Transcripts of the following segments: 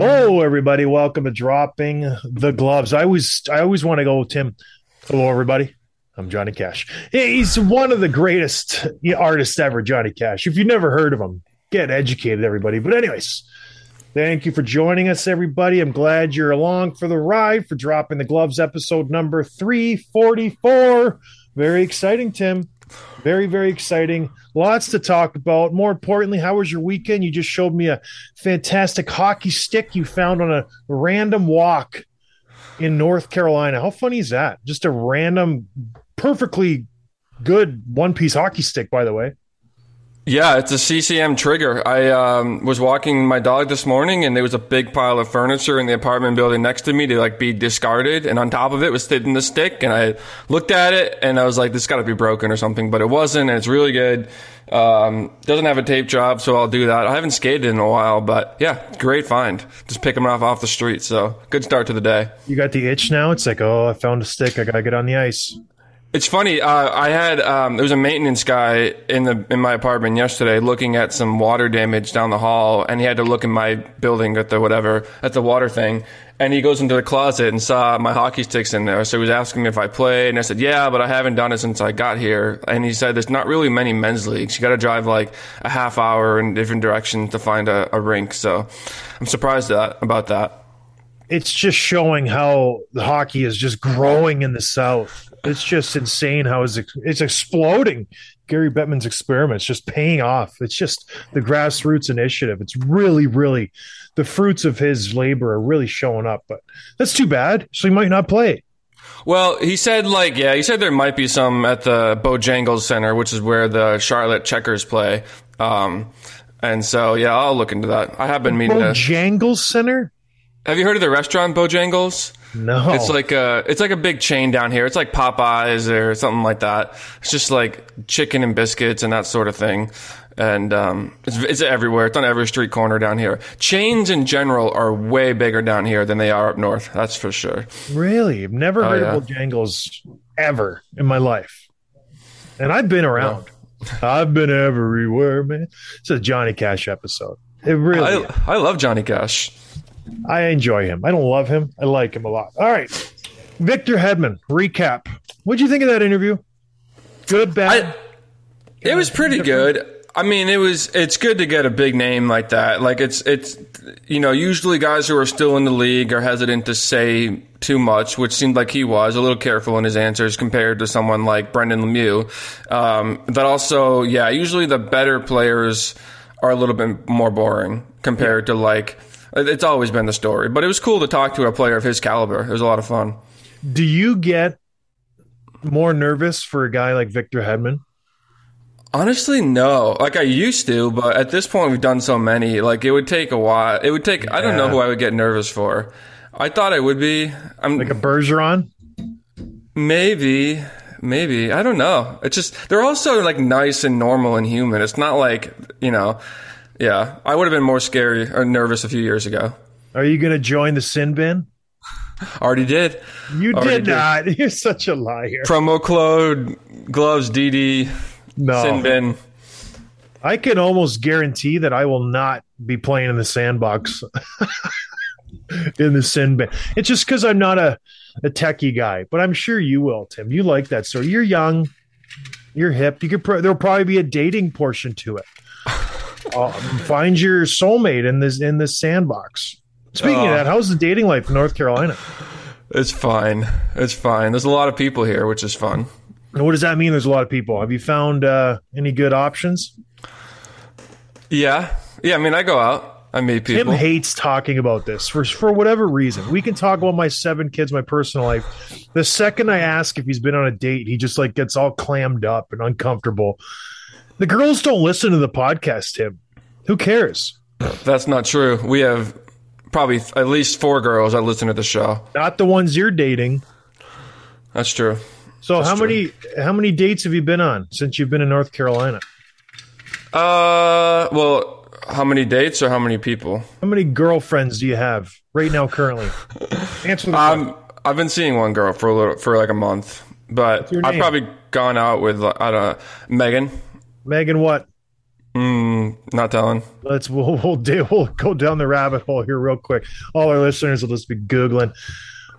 Hello, everybody. Welcome to Dropping the Gloves. I always, I always want to go, with Tim. Hello, everybody. I'm Johnny Cash. He's one of the greatest artists ever, Johnny Cash. If you've never heard of him, get educated, everybody. But, anyways, thank you for joining us, everybody. I'm glad you're along for the ride for Dropping the Gloves episode number 344. Very exciting, Tim. Very, very exciting. Lots to talk about. More importantly, how was your weekend? You just showed me a fantastic hockey stick you found on a random walk in North Carolina. How funny is that? Just a random, perfectly good one piece hockey stick, by the way. Yeah, it's a CCM trigger. I um, was walking my dog this morning, and there was a big pile of furniture in the apartment building next to me to like be discarded, and on top of it was sitting the stick. And I looked at it, and I was like, "This got to be broken or something," but it wasn't, and it's really good. Um, doesn't have a tape job, so I'll do that. I haven't skated in a while, but yeah, great find. Just picking them off off the street, so good start to the day. You got the itch now. It's like, oh, I found a stick. I gotta get on the ice. It's funny. Uh, I had um, there was a maintenance guy in the in my apartment yesterday looking at some water damage down the hall, and he had to look in my building at the whatever at the water thing. And he goes into the closet and saw my hockey sticks in there. So he was asking me if I played, and I said, "Yeah, but I haven't done it since I got here." And he said, "There's not really many men's leagues. You got to drive like a half hour in different directions to find a, a rink." So I'm surprised that, about that. It's just showing how the hockey is just growing in the South. It's just insane how it's, it's exploding. Gary Bettman's experiment's just paying off. It's just the grassroots initiative. It's really, really the fruits of his labor are really showing up. But that's too bad. So he might not play. Well, he said like yeah, he said there might be some at the Bojangles Center, which is where the Charlotte Checkers play. Um, and so yeah, I'll look into that. I have been meaning to. Bojangles Center? Have you heard of the restaurant Bojangles? No. It's like a it's like a big chain down here. It's like Popeyes or something like that. It's just like chicken and biscuits and that sort of thing. And um, it's, it's everywhere. It's on every street corner down here. Chains in general are way bigger down here than they are up north. That's for sure. Really? I've never Oh, heard yeah. of Bojangles ever in my life. And I've been around. I've been everywhere, man. It's a Johnny Cash episode. It really I, I love Johnny Cash. I enjoy him. I don't love him. I like him a lot. All right. Victor Hedman, recap. What'd you think of that interview? Good, bad? I, it was pretty good. I mean, it was. It's good to get a big name like that. Like it's it's you know usually guys who are still in the league are hesitant to say too much, which seemed like he was a little careful in his answers compared to someone like Brendan Lemieux. Um, but also, yeah, usually the better players are a little bit more boring compared to like. It's always been the story, but it was cool to talk to a player of his caliber. It was a lot of fun. Do you get more nervous for a guy like Victor Hedman? Honestly, no. Like I used to, but at this point we've done so many. Like it would take a while. It would take. I don't know who I would get nervous for. I thought I would be. I'm Like a Bergeron? maybe, maybe. I don't know. It's just they're also like nice and normal and human. It's not like you know. Yeah, I would have been more scary or nervous a few years ago. Are you going to join the sin bin? Already did. You Already did not. You're such a liar. Promo code gloves DD No. sin bin. I can almost guarantee that I will not be playing in the sandbox in the sin bin. It's just because I'm not a, a techie guy, but I'm sure you will, Tim. You like that story. You're young, you're hip. You could pro- there'll probably be a dating portion to it. Uh, find your soulmate in this in this sandbox. Speaking of Oh. that, how's the dating life in North Carolina? It's fine. It's fine. There's a lot of people here, which is fun. And what does that mean? There's a lot of people. Have you found uh, any good options? Yeah. Yeah, I mean, I go out. I meet people. Tim hates talking about this for for whatever reason. We can talk about my seven kids, my personal life. The second I ask if he's been on a date, he just like gets all clammed up and uncomfortable. The girls don't listen to the podcast, Tim. Who cares? That's not true. We have probably at least four girls that listen to the show. Not the ones you're dating. That's true. So how true. many how many dates have you been on since you've been in North Carolina? Uh, well, how many dates or how many people? How many girlfriends do you have right now currently? Answer the question. Um, I've been seeing one girl for a little, for like a month, but I've probably gone out with I don't know, Megan. Megan, what? Mm, not telling. Let's we'll we'll, do, we'll go down the rabbit hole here real quick. All our listeners will just be googling.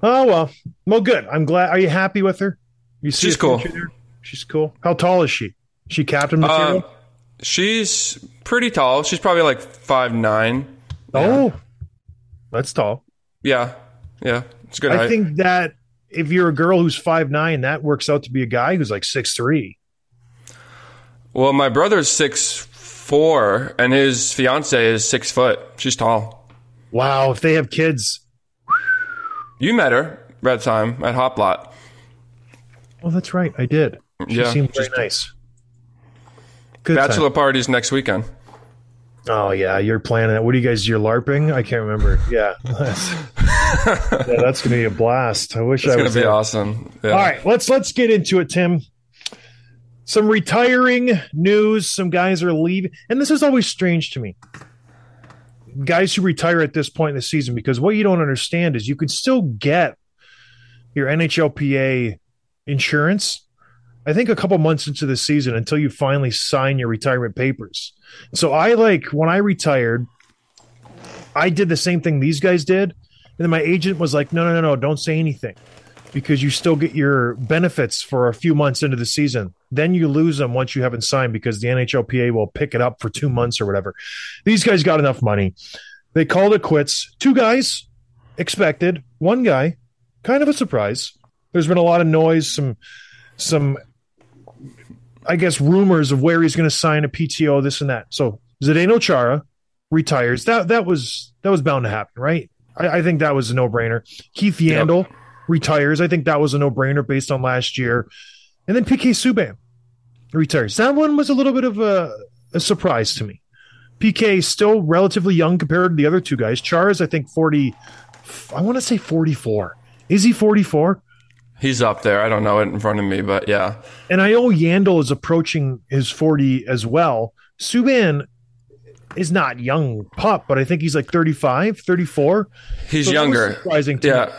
Oh well, well, good. I'm glad. Are you happy with her? You see She's cool. there? She's cool. How tall is she? She captain material. Um, she's pretty tall. She's probably like five nine. oh, that's tall. Yeah, yeah, it's good. I height. think that if you're a girl who's five nine, that works out to be a guy who's like six three. Well, my brother's six four, and his fiance is six foot. She's tall. Wow, if they have kids, You met her that time at Hop Lot. oh, that's right. I did. She Yeah, seemed very nice. Good time. Bachelor parties next weekend. Oh yeah, you're planning it. What do you guys? You're larping? I can't remember. Yeah, that's, yeah, that's gonna be a blast. I wish It's I was It's gonna be there. awesome. Yeah. All right, let's let's get into it, Tim. Some retiring news. Some guys are leaving, and this is always strange to me. Guys who retire at this point in the season, because what you don't understand is you can still get your NHLPA insurance. I think a couple months into the season until you finally sign your retirement papers. So I like when I retired, I did the same thing these guys did, and then my agent was like, "No, no, no, no, don't say anything." Because you still get your benefits for a few months into the season. Then you lose them once you haven't signed because the NHLPA will pick it up for two months or whatever. These guys got enough money. They called it quits. Two guys expected, one guy, kind of a surprise. There's been a lot of noise, some, some, I guess, rumors of where he's going to sign a PTO, this and that. So Zdeno Chara retires. That that was that was bound to happen, right? I, I think that was a no brainer. Keith Yandle retires. I think that was a no brainer based on last year. And then PK Subban retires. That one was a little bit of a, a surprise to me. PK is still relatively young compared to the other two guys. Char is, I think, 40. I want to say 44. Is he 44? He's up there. I don't know it in front of me, but yeah. And I know Yandle is approaching his 40 as well. Subban is not young pup, but I think he's like 35, 34. He's So younger. surprising to me.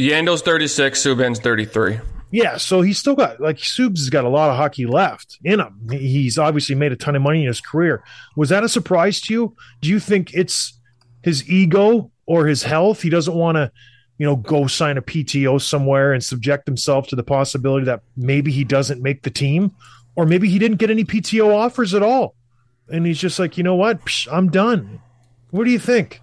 Yandle's 36, Subban's 33. Yeah, so he's still got like Subs has got a lot of hockey left in him. He's obviously made a ton of money in his career. Was that a surprise to you? Do you think it's his ego or his health? He doesn't want to, you know, go sign a PTO somewhere and subject himself to the possibility that maybe he doesn't make the team, or maybe he didn't get any PTO offers at all, and he's just like, you know what, Psh, I'm done. What do you think?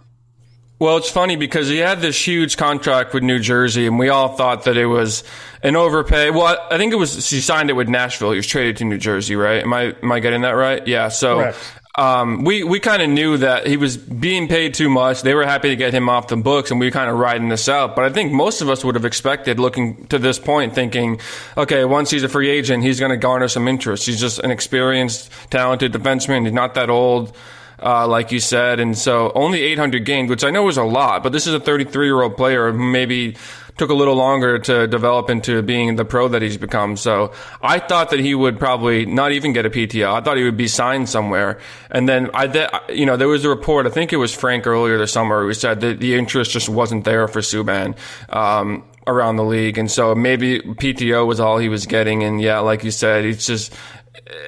Well, it's funny because he had this huge contract with New Jersey, and we all thought that it was an overpay. Well, I think it was he signed it with Nashville. He was traded to New Jersey, right? Am I am I getting that right? Yeah. So um, we we kind of knew that he was being paid too much. They were happy to get him off the books, and we were kind of riding this out. But I think most of us would have expected, looking to this point, thinking, okay, once he's a free agent, he's going to garner some interest. He's just an experienced, talented defenseman. He's not that old uh, like you said. And so only 800 games, which I know is a lot, but this is a 33 year old player who maybe took a little longer to develop into being the pro that he's become. So I thought that he would probably not even get a PTO. I thought he would be signed somewhere. And then I, th- you know, there was a report. I think it was Frank earlier this summer who said that the interest just wasn't there for Subban. Um, around the league. And so maybe PTO was all he was getting. And yeah, like you said, he's just,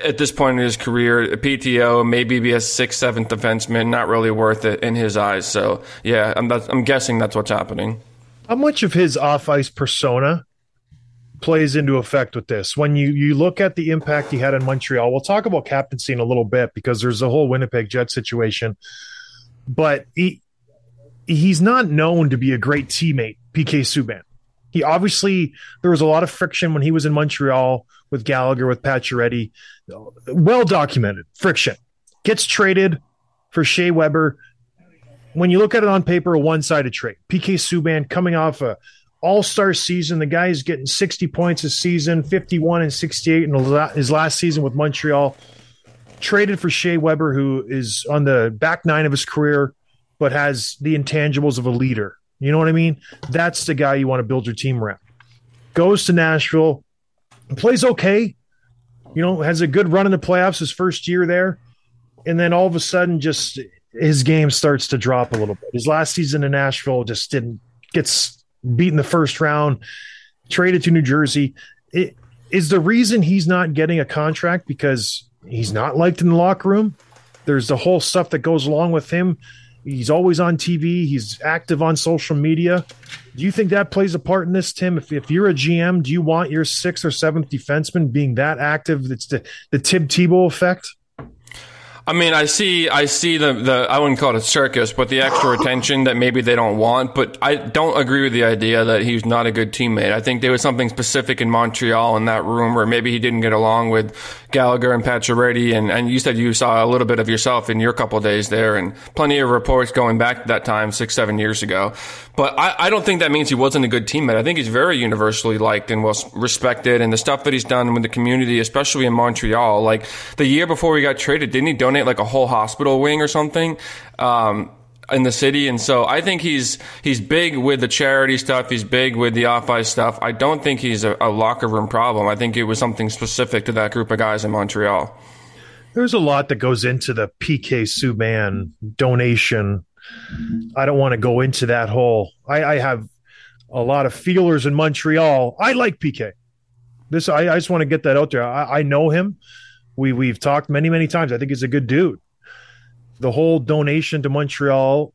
at this point in his career, a PTO, maybe be a sixth, seventh defenseman, not really worth it in his eyes. So yeah, I'm, I'm guessing that's what's happening. How much of his off ice persona plays into effect with this? When you you look at the impact he had in Montreal, we'll talk about captaincy in a little bit because there's a whole Winnipeg Jet situation. But he he's not known to be a great teammate, PK Subban. He obviously there was a lot of friction when he was in Montreal with Gallagher with Pacioretty. Well documented friction. Gets traded for Shea Weber. When you look at it on paper, a one-sided trade. PK Subban coming off a all-star season. The guy is getting 60 points a season, 51 and 68 in his last season with Montreal. Traded for Shea Weber, who is on the back nine of his career, but has the intangibles of a leader you know what I mean? That's the guy you want to build your team around. Goes to Nashville, plays okay, you know, has a good run in the playoffs his first year there. And then all of a sudden, just his game starts to drop a little bit. His last season in Nashville just didn't gets beaten the first round, traded to New Jersey. It, is the reason he's not getting a contract because he's not liked in the locker room? There's the whole stuff that goes along with him He's always on TV. He's active on social media. Do you think that plays a part in this, Tim? If, if you're a GM, do you want your sixth or seventh defenseman being that active? It's the, the Tim Tebow effect. I mean, I see, I see the, the, I wouldn't call it a circus, but the extra attention that maybe they don't want. But I don't agree with the idea that he's not a good teammate. I think there was something specific in Montreal in that room where maybe he didn't get along with Gallagher and Pacioretty. And, and you said you saw a little bit of yourself in your couple days there and plenty of reports going back to that time, six, seven years ago. But I, I don't think that means he wasn't a good teammate. I think he's very universally liked and well respected. And the stuff that he's done with the community, especially in Montreal, like the year before he got traded, didn't he donate like a whole hospital wing or something? Um, in the city, and so I think he's he's big with the charity stuff. He's big with the off ice stuff. I don't think he's a, a, locker room problem. I think it was something specific to that group of guys in Montreal. There's a lot that goes into the PK Subban donation I don't want to go into that whole. I, I have a lot of feelers in Montreal. I like PK. This I, I just want to get that out there. I, I know him. We we've talked many many times. I think he's a good dude. The whole donation to Montreal,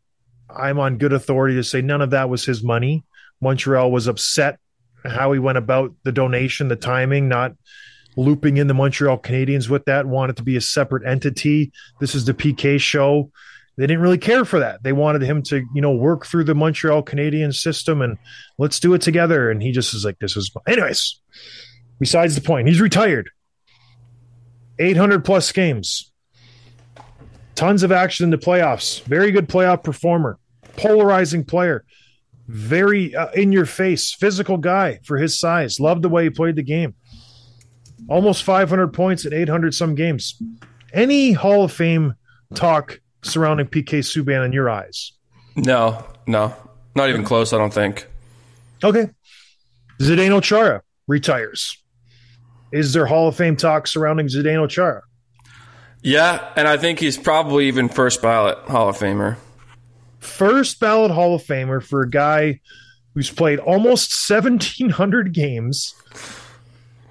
I'm on good authority to say none of that was his money. Montreal was upset how he went about the donation, the timing, not looping in the Montreal Canadiens with that. Wanted to be a separate entity. This is the PK show they didn't really care for that. They wanted him to, you know, work through the Montreal Canadian system and let's do it together. And he just was like, this is, anyways, besides the point, he's retired. 800 plus games, tons of action in the playoffs, very good playoff performer, polarizing player, very uh, in your face, physical guy for his size. Loved the way he played the game. Almost 500 points in 800 some games. Any Hall of Fame talk surrounding PK Subban in your eyes? No, no, not even close. I don't think. Okay, Zdeno Chara retires. Is there Hall of Fame talk surrounding Zdeno Chara? Yeah, and I think he's probably even first ballot Hall of Famer. First ballot Hall of Famer for a guy who's played almost 1,700 games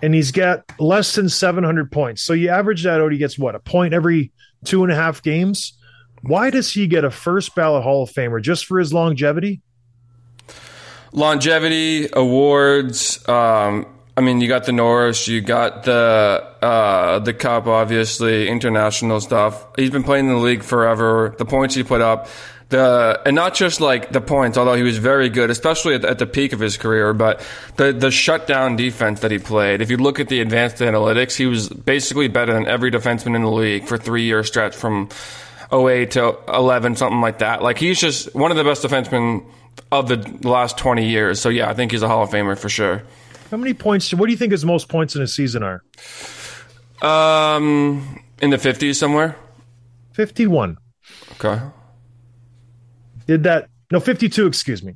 and he's got less than 700 points. So you average that out, he gets what, a point every two and a half games? Why does he get a first ballot Hall of Famer just for his longevity? Longevity, awards. Um, I mean, you got the Norris, you got the uh, the Cup, obviously, international stuff. He's been playing in the league forever. The points he put up, the and not just like the points, although he was very good, especially at at the peak of his career. But the the shutdown defense that he played. If you look at the advanced analytics, he was basically better than every defenseman in the league for three year stretch from 08 to 11, something like that. Like he's just one of the best defensemen of the last 20 years. So yeah, I think he's a Hall of Famer for sure. How many points? What do you think his most points in a season are? Um, in the 50s somewhere. 51. Okay. Did that? No, 52. Excuse me.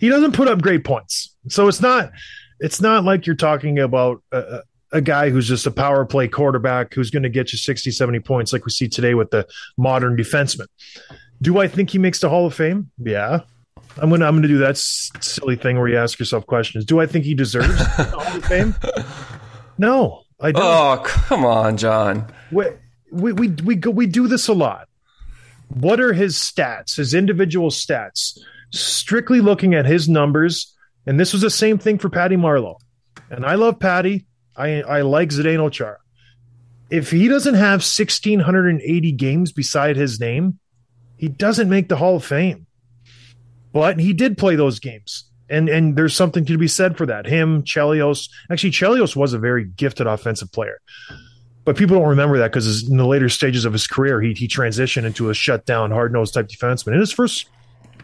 he doesn't put up great points. So it's not it's not like you're talking about a, a- a guy who's just a power play quarterback who's going to get you 60, 70 points like we see today with the modern defenseman. Do I think he makes the Hall of Fame? Yeah. I'm gonna I'm gonna do that silly thing where you ask yourself questions. Do I think he deserves the Hall of Fame? No, I don't. Oh, come on, John. we, we we we go we do this a lot. What are his stats, his individual stats? Strictly looking at his numbers, and this was the same thing for Patty Marleau. And I love Patty. I I like Zdeno Chara. If he doesn't have 1680 games beside his name, he doesn't make the Hall of Fame. But he did play those games. And and there's something to be said for that. Him, Chelios. Actually, Chelios was a very gifted offensive player but people don't remember that because in the later stages of his career, he he transitioned into a shutdown, hard nosed type defenseman. In his first,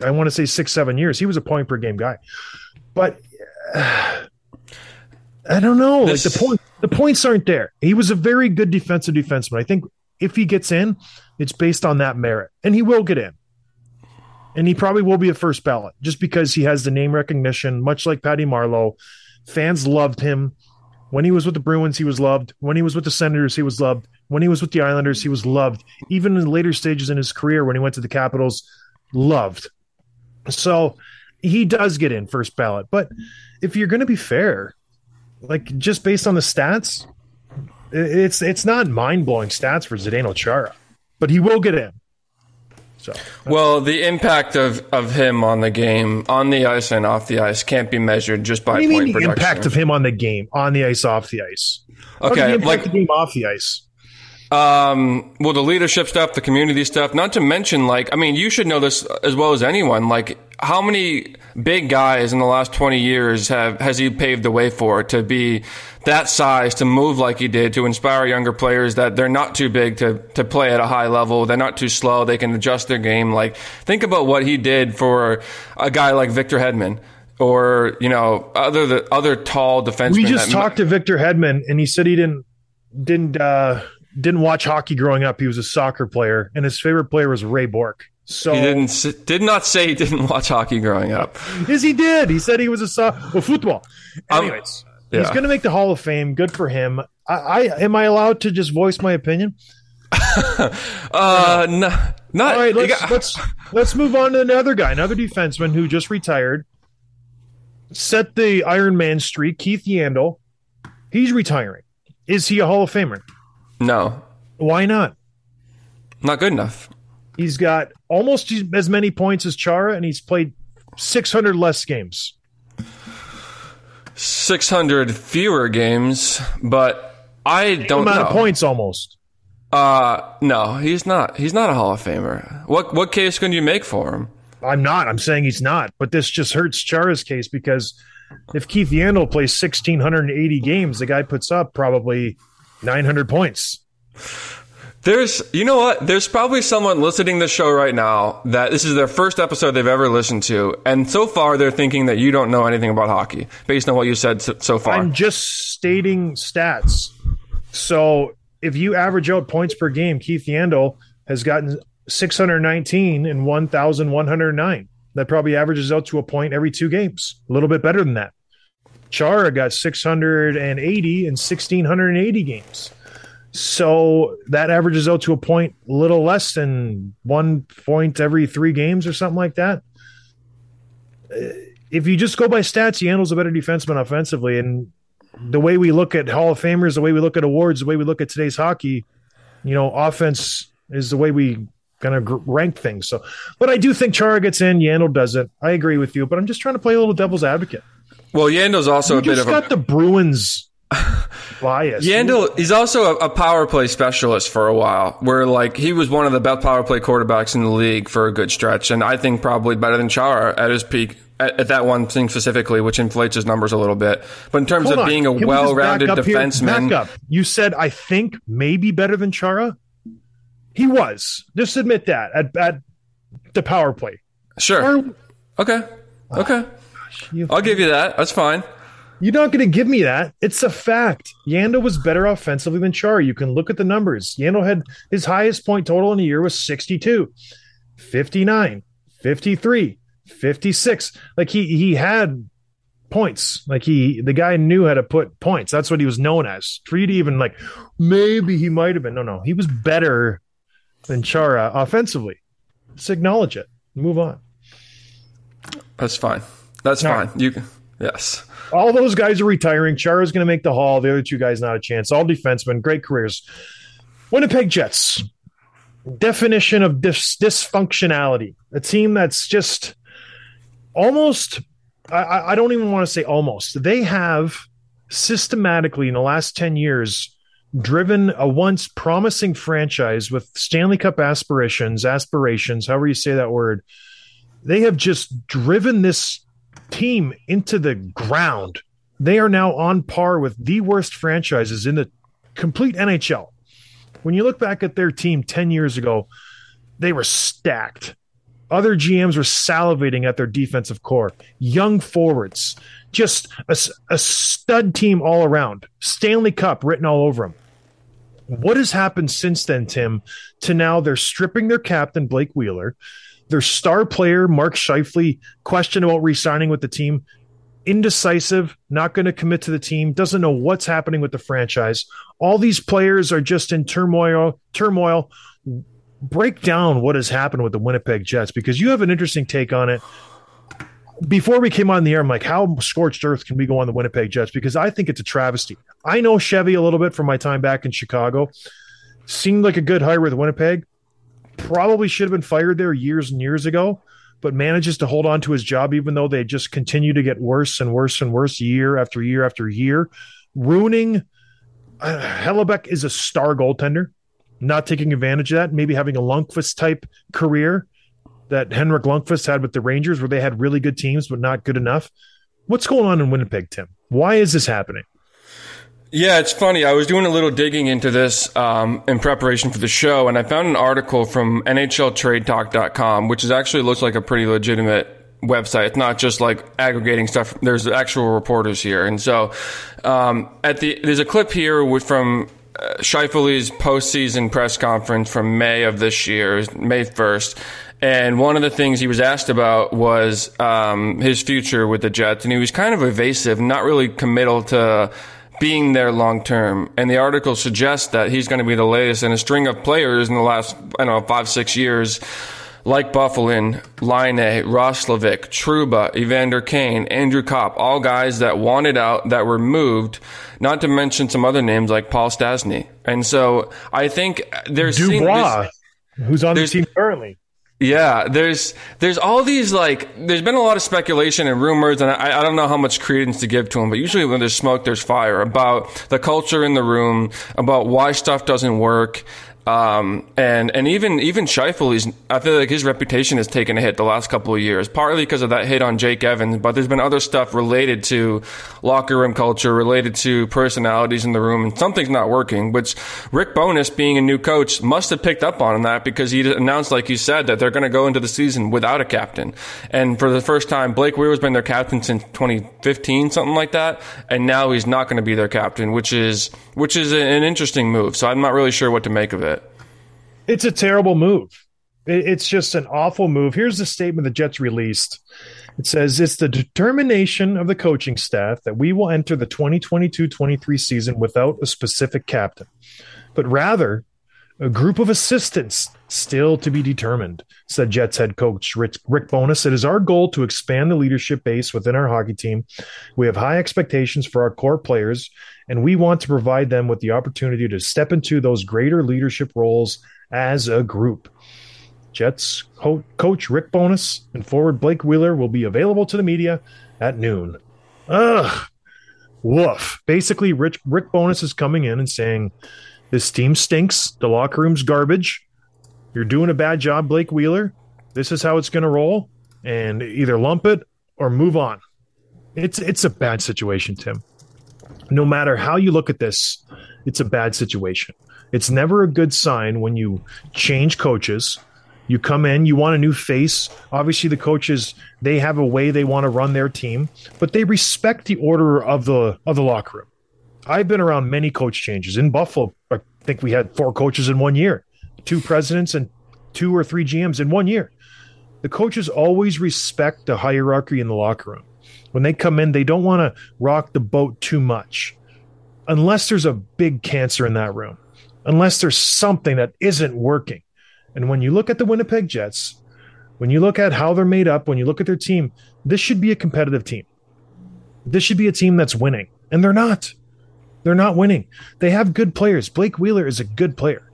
I want to say six, seven years, he was a point per game guy. But uh, I don't know. This- like the point, the points aren't there. He was a very good defensive defenseman. I think if he gets in, it's based on that merit, and he will get in. And he probably will be a first ballot just because he has the name recognition, much like Patty Marleau. Fans loved him. When he was with the Bruins, he was loved. When he was with the Senators, he was loved. When he was with the Islanders, he was loved. Even in later stages in his career, when he went to the Capitals, loved. So he does get in first ballot. But if you're going to be fair, like just based on the stats, it's it's not mind blowing stats for Zdeno Chara, but he will get in. So Well, the impact of, of him on the game, on the ice and off the ice, can't be measured just by what do you point mean the production. impact of him on the game, on the ice, off the ice? How did he Okay, impact like the game off the ice. Um, well, the leadership stuff, the community stuff, not to mention, like, I mean, you should know this as well as anyone. Like, how many big guys in the last 20 years have, has he paved the way for to be that size, to move like he did, to inspire younger players that they're not too big to, to play at a high level. They're not too slow. They can adjust their game. Like, think about what he did for a guy like Victor Hedman or, you know, other, the other tall defensemen. We just talked to Victor Hedman, and he said he didn't didn't uh, didn't watch hockey growing up. He was a soccer player, and his favorite player was Ray Bourque. So He didn't, did not say he didn't watch hockey growing up. yes, he did. He said he was a so- well, football. Um, Anyways, he's going to make the Hall of Fame. Good for him. I, I am I allowed to just voice my opinion? Uh, no, not. All right, let's got- let's let's move on to another guy, another defenseman who just retired. Set the Iron Man streak. Keith Yandle. He's retiring. Is he a Hall of Famer? no, Why not? not good enough. He's got almost as many points as Chara, and he's played 600 less games. Six hundred fewer games, but I don't amount know. of points almost. Uh, no, he's not. He's not a Hall of Famer. What what case can you make for him? I'm not. I'm saying he's not. But this just hurts Chara's case because if Keith Yandle plays 1,680 games, the guy puts up probably 900 points. There's, you know what? There's probably someone listening to the show right now that this is their first episode they've ever listened to, and so far they're thinking that you don't know anything about hockey based on what you said so, so far. I'm just stating stats. So if you average out points per game, Keith Yandle has gotten 619 and 1,109. That probably averages out to a point every two games. A little bit better than that. Chara got 680 and 1,680 games. So that averages out to a point a little less than one point every three games or something like that. Uh, If you just go by stats, Yandle's a better defenseman offensively. And the way we look at Hall of Famers, the way we look at awards, the way we look at today's hockey, you know, offense is the way we kind of gr- rank things. So, but I do think Chara gets in, Yandle doesn't. I agree with you, but I'm just trying to play a little devil's advocate. well, Yandle's also You a bit of a got the Bruins bias. Yandle, he's also a, a power play specialist for a while, where like he was one of the best power play quarterbacks in the league for a good stretch, and I think probably better than Chara at his peak at, at that one thing specifically, which inflates his numbers a little bit. But in terms Hold of on. being a Can well rounded back up defenseman, Back up. You said I think maybe better than Chara. He was. Just admit that at at the power play. sure, Or- okay, okay, I'll give you that. That's fine. You're not going to give me that. It's a fact. Yandle was better offensively than Chara. You can look at the numbers. Yandle had his highest point total in a year was 62, 59, 53, 56. Like he he had points. Like he the guy knew how to put points. That's what he was known as. For you to even like maybe he might have been. No, no. He was better than Chara uh, offensively. Just acknowledge it. Move on. That's fine. That's fine. You yes. All those guys are retiring. Chara's going to make the hall. The other two guys not a chance. All defensemen, great careers. Winnipeg Jets. Definition of dis- dysfunctionality. A team that's just almost. I- I, don't even want to say almost. They have systematically in the last ten years driven a once promising franchise with Stanley Cup aspirations, aspirations, however you say that word. They have just driven this team into the ground. They are now on par with the worst franchises in the complete NHL. When you look back at their team 10 years ago, they were stacked. Other GMs were salivating at their defensive core, young forwards, just a, a stud team all around. Stanley Cup written all over them. What has happened since then, Tim, to now they're stripping their captain, Blake Wheeler, their star player, Mark Scheifele, questioned about re signing with the team, indecisive, not going to commit to the team, doesn't know what's happening with the franchise. All these players are just in turmoil. Turmoil. Break down what has happened with the Winnipeg Jets because you have an interesting take on it. Before we came on the air, I'm like, how scorched earth can we go on the Winnipeg Jets? Because I think it's a travesty. I know Chevy a little bit from my time back in Chicago. Seemed like a good hire with Winnipeg. Probably should have been fired there years and years ago but manages to hold on to his job even though they just continue to get worse and worse and worse year after year after year, ruining. Uh, Hellebuyck is a star goaltender, not taking advantage of that. Maybe having a Lundqvist type career that Henrik Lundqvist had with the Rangers, where they had really good teams but not good enough. What's going on in Winnipeg, Tim? Why is this happening? Yeah, it's funny. I was doing a little digging into this um, in preparation for the show, and I found an article from NHLTradeTalk.com, which is actually looks like a pretty legitimate website. It's not just like aggregating stuff. There's actual reporters here, and so um, at the there's a clip here with, from uh, Scheifele's postseason press conference from May of this year, May first. And one of the things he was asked about was um, his future with the Jets, and he was kind of evasive, not really committal to being there long term. And the article suggests that he's going to be the latest in a string of players in the last, I don't know, five, six years, like Byfuglien, Laine, Roslovic, Trouba, Evander Kane, Andrew Copp, all guys that wanted out, that were moved, not to mention some other names like Paul Stastny. And so I think there's Dubois, who's on the team currently. Yeah, there's there's all these like there's been a lot of speculation and rumors, and I, I don't know how much credence to give to them. But usually, when there's smoke, there's fire about the culture in the room, about why stuff doesn't work, um, and and even even Scheifele's. I feel like his reputation has taken a hit the last couple of years, partly because of that hit on Jake Evans. But there's been other stuff related to locker room culture, related to personalities in the room, and something's not working. Which Rick Bowness, being a new coach, must have picked up on that because he announced, like you said, that they're going to go into the season without a captain. And for the first time, Blake Weir's been their captain since 2015, something like that, and now he's not going to be their captain, which is which is an interesting move. So I'm not really sure what to make of it. It's a terrible move. It's just an awful move. Here's the statement the Jets released. It says it's the determination of the coaching staff that we will enter the 2022-23 season without a specific captain, but rather a group of assistants still to be determined, said Jets head coach Rick, Rick Bowness. It is our goal to expand the leadership base within our hockey team. We have high expectations for our core players, and we want to provide them with the opportunity to step into those greater leadership roles as a group. Jets co- coach Rick Bowness and forward Blake Wheeler will be available to the media at noon. Ugh. Woof. Basically, Rich, Rick Bowness is coming in and saying, This team stinks. The locker room's garbage. You're doing a bad job, Blake Wheeler. This is how it's going to roll. And either lump it or move on. It's it's a bad situation, Tim. No matter how you look at this, it's a bad situation. It's never a good sign when you change coaches. You come in, you want a new face. Obviously, the coaches they have a way they want to run their team, but they respect the order of the of the locker room. I've been around many coach changes in Buffalo. I think we had four coaches in one year, two presidents and two or three GMs in one year. The coaches always respect the hierarchy in the locker room. When they come in, they don't want to rock the boat too much, unless there's a big cancer in that room, unless there's something that isn't working. And when you look at the Winnipeg Jets, when you look at how they're made up, when you look at their team, this should be a competitive team. This should be a team that's winning, and they're not. They're not winning. They have good players. Blake Wheeler is a good player.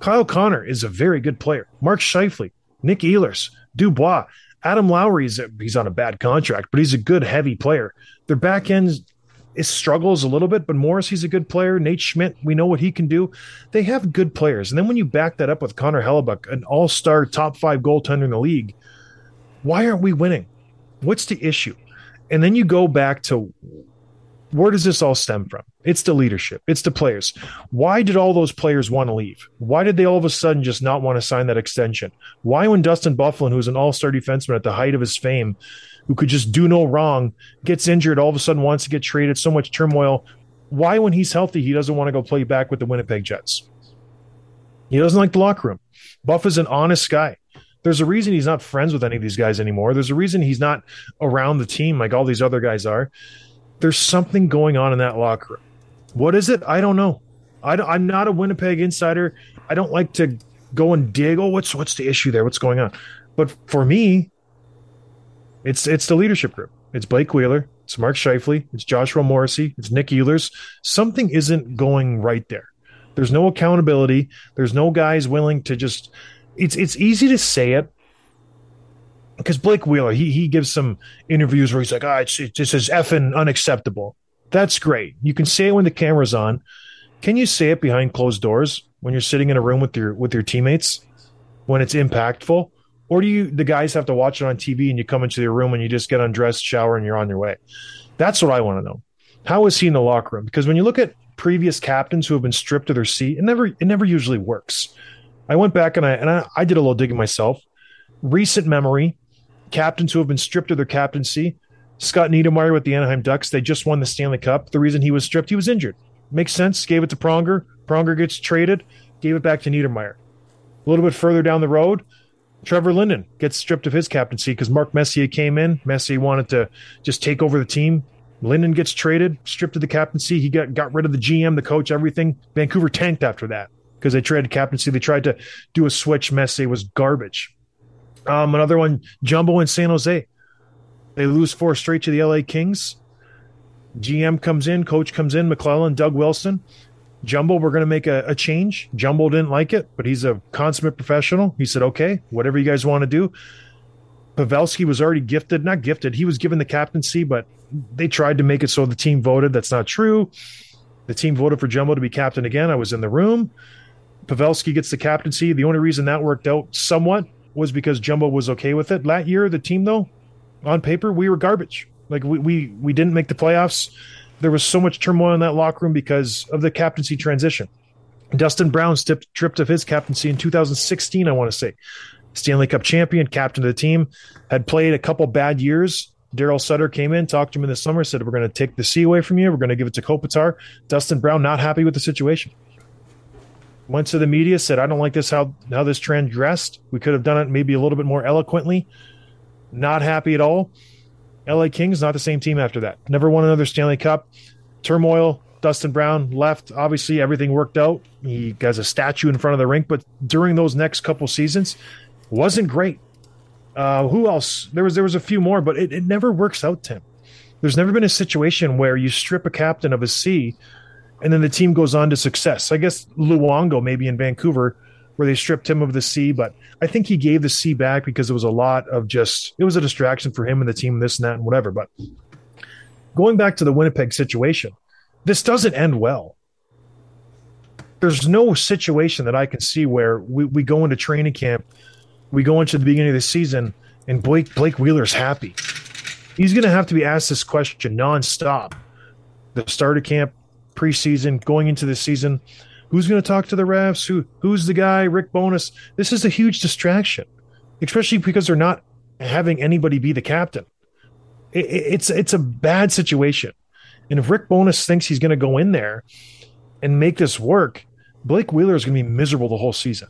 Kyle Connor is a very good player. Mark Scheifele, Nick Ehlers, Dubois, Adam Lowry is a, he's on a bad contract, but he's a good heavy player. Their back end is struggles a little bit, but Morris he's a good player. Nate Schmidt, we know what he can do. They have good players, and then when you back that up with Connor Hellebuyck, an all-star top five goaltender in the league, why aren't we winning? What's the issue? And then you go back to where does this all stem from? It's the leadership, it's the players. Why did all those players want to leave? Why did they all of a sudden just not want to sign that extension? Why, when Dustin Byfuglien, who was an all star defenseman at the height of his fame, who could just do no wrong, gets injured, all of a sudden wants to get traded, so much turmoil? Why, when he's healthy, he doesn't want to go play back with the Winnipeg Jets? He doesn't like the locker room. Buff is an honest guy. There's a reason he's not friends with any of these guys anymore. There's a reason he's not around the team like all these other guys are. There's something going on in that locker room. What is it? I don't know. I don't, I'm not a Winnipeg insider. I don't like to go and dig. Oh, what's what's the issue there? What's going on? But for me, it's it's the leadership group. It's Blake Wheeler. It's Mark Scheifele. It's Joshua Morrissey. It's Nick Ehlers. Something isn't going right there. There's no accountability. There's no guys willing to just. It's it's easy to say it because Blake Wheeler he he gives some interviews where he's like, ah, it's it's just is effing unacceptable. That's great. You can say it when the camera's on. Can you say it behind closed doors when you're sitting in a room with your with your teammates when it's impactful? Or do you the guys have to watch it on TV and you come into your room and you just get undressed, shower, and you're on your way? That's what I want to know. How is he in the locker room? Because when you look at previous captains who have been stripped of their seat, it never it never usually works. I went back and I and I, I did a little digging myself. Recent memory, captains who have been stripped of their captaincy. Scott Niedermayer with the Anaheim Ducks, they just won the Stanley Cup. The reason he was stripped, he was injured. Makes sense. Gave it to Pronger. Pronger gets traded, gave it back to Niedermayer. A little bit further down the road, Trevor Linden gets stripped of his captaincy because Mark Messier came in. Messier wanted to just take over the team. Linden gets traded, stripped of the captaincy. He got, got rid of the GM, the coach, everything. Vancouver tanked after that because they traded captaincy. They tried to do a switch. Messier was garbage. Um, another one, Jumbo in San Jose. They lose four straight to the LA Kings. GM comes in, coach comes in, McLellan, Doug Wilson. Jumbo, we're going to make a, a, change. Jumbo didn't like it, but he's a consummate professional. He said, okay, whatever you guys want to do. Pavelski was already gifted, not gifted. He was given the captaincy, but they tried to make it so the team voted. That's not true. The team voted for Jumbo to be captain again. I was in the room. Pavelski gets the captaincy. The only reason that worked out somewhat was because Jumbo was okay with it. That year, the team, though, on paper, we were garbage. Like we we we didn't make the playoffs. There was so much turmoil in that locker room because of the captaincy transition. Dustin Brown stripped, tripped of his captaincy in 2016, I want to say. Stanley Cup champion, captain of the team, had played a couple bad years. Darryl Sutter came in, talked to him in the summer, said, We're going to take the C away from you. We're going to give it to Kopitar. Dustin Brown, not happy with the situation. Went to the media, said, I don't like this, how, how this transgressed. We could have done it maybe a little bit more eloquently. Not happy at all. LA Kings, not the same team after that. Never won another Stanley Cup. Turmoil. Dustin Brown left. Obviously, everything worked out. He has a statue in front of the rink, but during those next couple seasons, wasn't great. Uh, who else? There was there was a few more, but it, it never works out, Tim. There's never been a situation where you strip a captain of a C, and then the team goes on to success. I guess Luongo maybe in Vancouver where they stripped him of the C, but I think he gave the C back because it was a lot of just it was a distraction for him and the team, this and that and whatever. But going back to the Winnipeg situation, this doesn't end well. There's no situation that I can see where we, we go into training camp, we go into the beginning of the season, and Blake Blake Wheeler's happy. He's to have to be asked this question nonstop. The start of camp, preseason, going into the season Who's going to talk to the refs? Who who's the guy? Rick Bowness. This is a huge distraction, especially because they're not having anybody be the captain. It, it's it's a bad situation, and if Rick Bowness thinks he's going to go in there and make this work, Blake Wheeler is going to be miserable the whole season.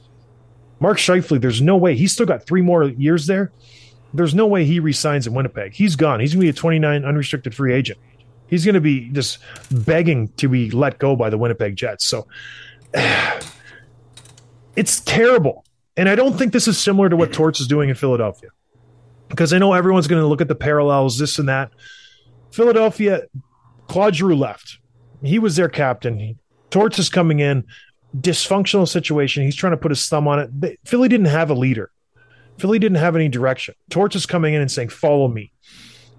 Mark Scheifele, there's no way he's still got three more years there. There's no way he resigns in Winnipeg. He's gone. He's going to be a 29 unrestricted free agent. He's going to be just begging to be let go by the Winnipeg Jets. So it's terrible. And I don't think this is similar to what mm-hmm. Torts is doing in Philadelphia because I know everyone's going to look at the parallels, this and that. Philadelphia, Claude Giroux left. He was their captain. Torts is coming in, dysfunctional situation. He's trying to put his thumb on it. They- Philly didn't have a leader. Philly didn't have any direction. Torts is coming in and saying, "Follow me."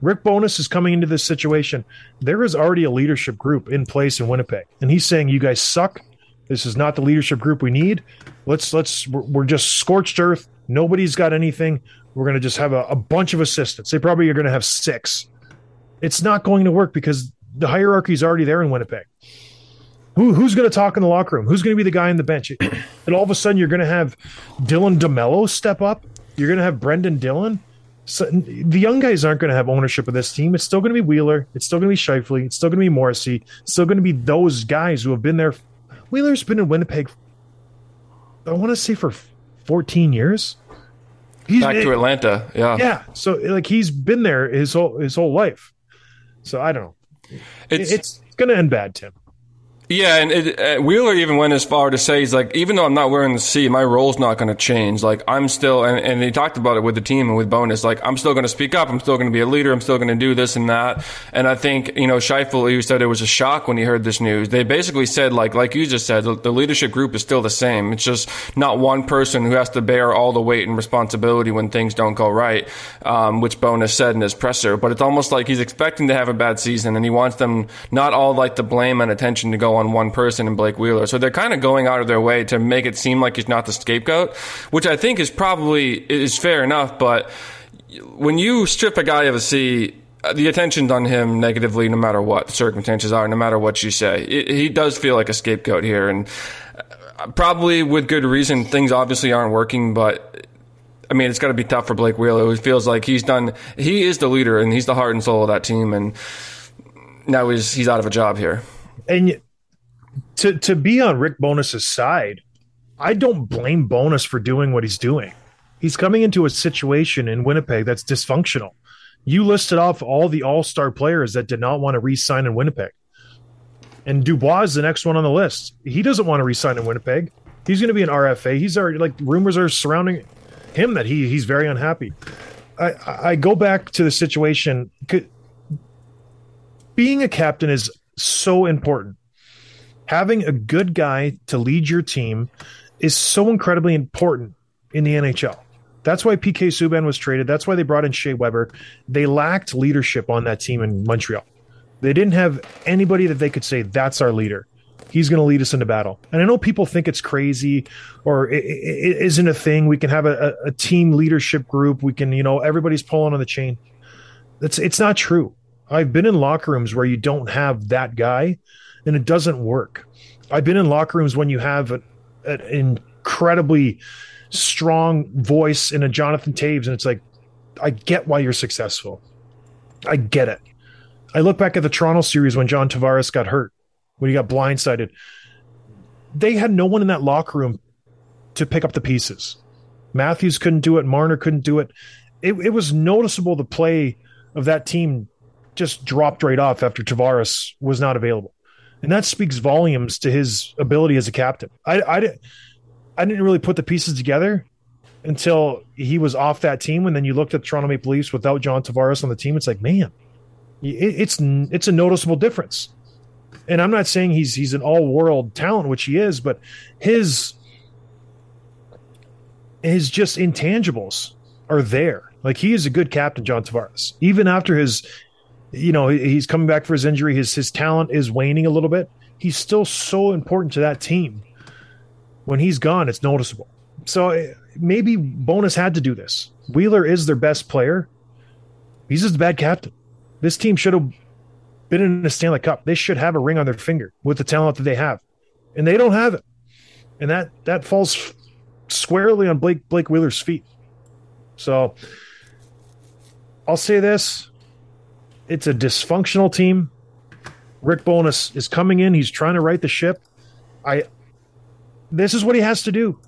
Rick Bowness is coming into this situation. There is already a leadership group in place in Winnipeg, and he's saying, "You guys suck. This is not the leadership group we need. Let's let's we're, just scorched earth. Nobody's got anything. We're going to just have a, a bunch of assistants. They probably are going to have six. It's not going to work because the hierarchy is already there in Winnipeg. Who, who's going to talk in the locker room? Who's going to be the guy on the bench? And all of a sudden, you're going to have Dylan DeMelo step up. You're going to have Brendan Dillon. So the young guys aren't going to have ownership of this team. It's still going to be Wheeler. It's still going to be Scheifele. It's still going to be Morrissey. It's still going to be those guys who have been there. Wheeler's been in Winnipeg. I want to say for 14 years. He's Back to Atlanta. Yeah. yeah. So like he's been there his whole his whole life. So I don't know. It's, It's going to end bad, Tim. Yeah, and it, uh, Wheeler even went as far to say he's like, even though I'm not wearing the C, my role's not going to change. Like I'm still, and, and he talked about it with the team and with Bowness. Like I'm still going to speak up. I'm still going to be a leader. I'm still going to do this and that. And I think you know Scheifele, who said it was a shock when he heard this news. They basically said like, like you just said, the, leadership group is still the same. It's just not one person who has to bear all the weight and responsibility when things don't go right, um, which Bowness said in his presser. But it's almost like he's expecting to have a bad season, and he wants them not all like the blame and attention to go on one person in Blake Wheeler. So they're kind of going out of their way to make it seem like he's not the scapegoat, which I think is probably is fair enough. But when you strip a guy of a C, uh, the attention's on him negatively, no matter what the circumstances are, no matter what you say. It, he does feel like a scapegoat here, and uh, probably with good reason. Things obviously aren't working, but I mean, it's got to be tough for Blake Wheeler. It feels like he's done. He is the leader, and he's the heart and soul of that team, and now he's he's out of a job here. And to to be on Rick Bowness's side, I don't blame Bowness for doing what he's doing. He's coming into a situation in Winnipeg that's dysfunctional. You listed off all the all-star players that did not want to re-sign in Winnipeg. And Dubois is the next one on the list. He doesn't want to re-sign in Winnipeg. He's going to be an RFA. He's already like rumors are surrounding him that he he's very unhappy. I I go back to the situation. Being a captain is so important. Having a good guy to lead your team is so incredibly important in the NHL. That's why PK Subban was traded. That's why they brought in Shea Weber. They lacked leadership on that team in Montreal. They didn't have anybody that they could say, that's our leader. He's going to lead us into battle. And I know people think it's crazy or it, it, isn't a thing. We can have a, a, team leadership group. We can, you know, everybody's pulling on the chain. It's, it's not true. I've been in locker rooms where you don't have that guy and it doesn't work. I've been in locker rooms when you have an, an incredibly strong voice in a Jonathan Toews, and it's like, I get why you're successful. I get it. I look back at the Toronto series when John Tavares got hurt, when he got blindsided. They had no one in that locker room to pick up the pieces. Matthews couldn't do it. Marner couldn't do it. It, it was noticeable the play of that team just dropped right off after Tavares was not available. And that speaks volumes to his ability as a captain. I, I, I didn't really put the pieces together until he was off that team. And then you looked at the Toronto Maple Leafs without John Tavares on the team. It's like, man, it, it's it's a noticeable difference. And I'm not saying he's he's an all world talent, which he is, but his his just intangibles are there. Like he is a good captain, John Tavares. Even after his, you know, he's coming back for his injury, his his talent is waning a little bit. He's still so important to that team. When he's gone, it's noticeable. So eh, maybe Bowness had to do this. Wheeler is their best player. He's just a bad captain. This team should have been in the Stanley Cup. They should have a ring on their finger with the talent that they have, and they don't have it. And that that falls squarely on Blake Blake Wheeler's feet. So I'll say this: it's a dysfunctional team. Rick Bowness is coming in. He's trying to right the ship. I. This is what he has to do.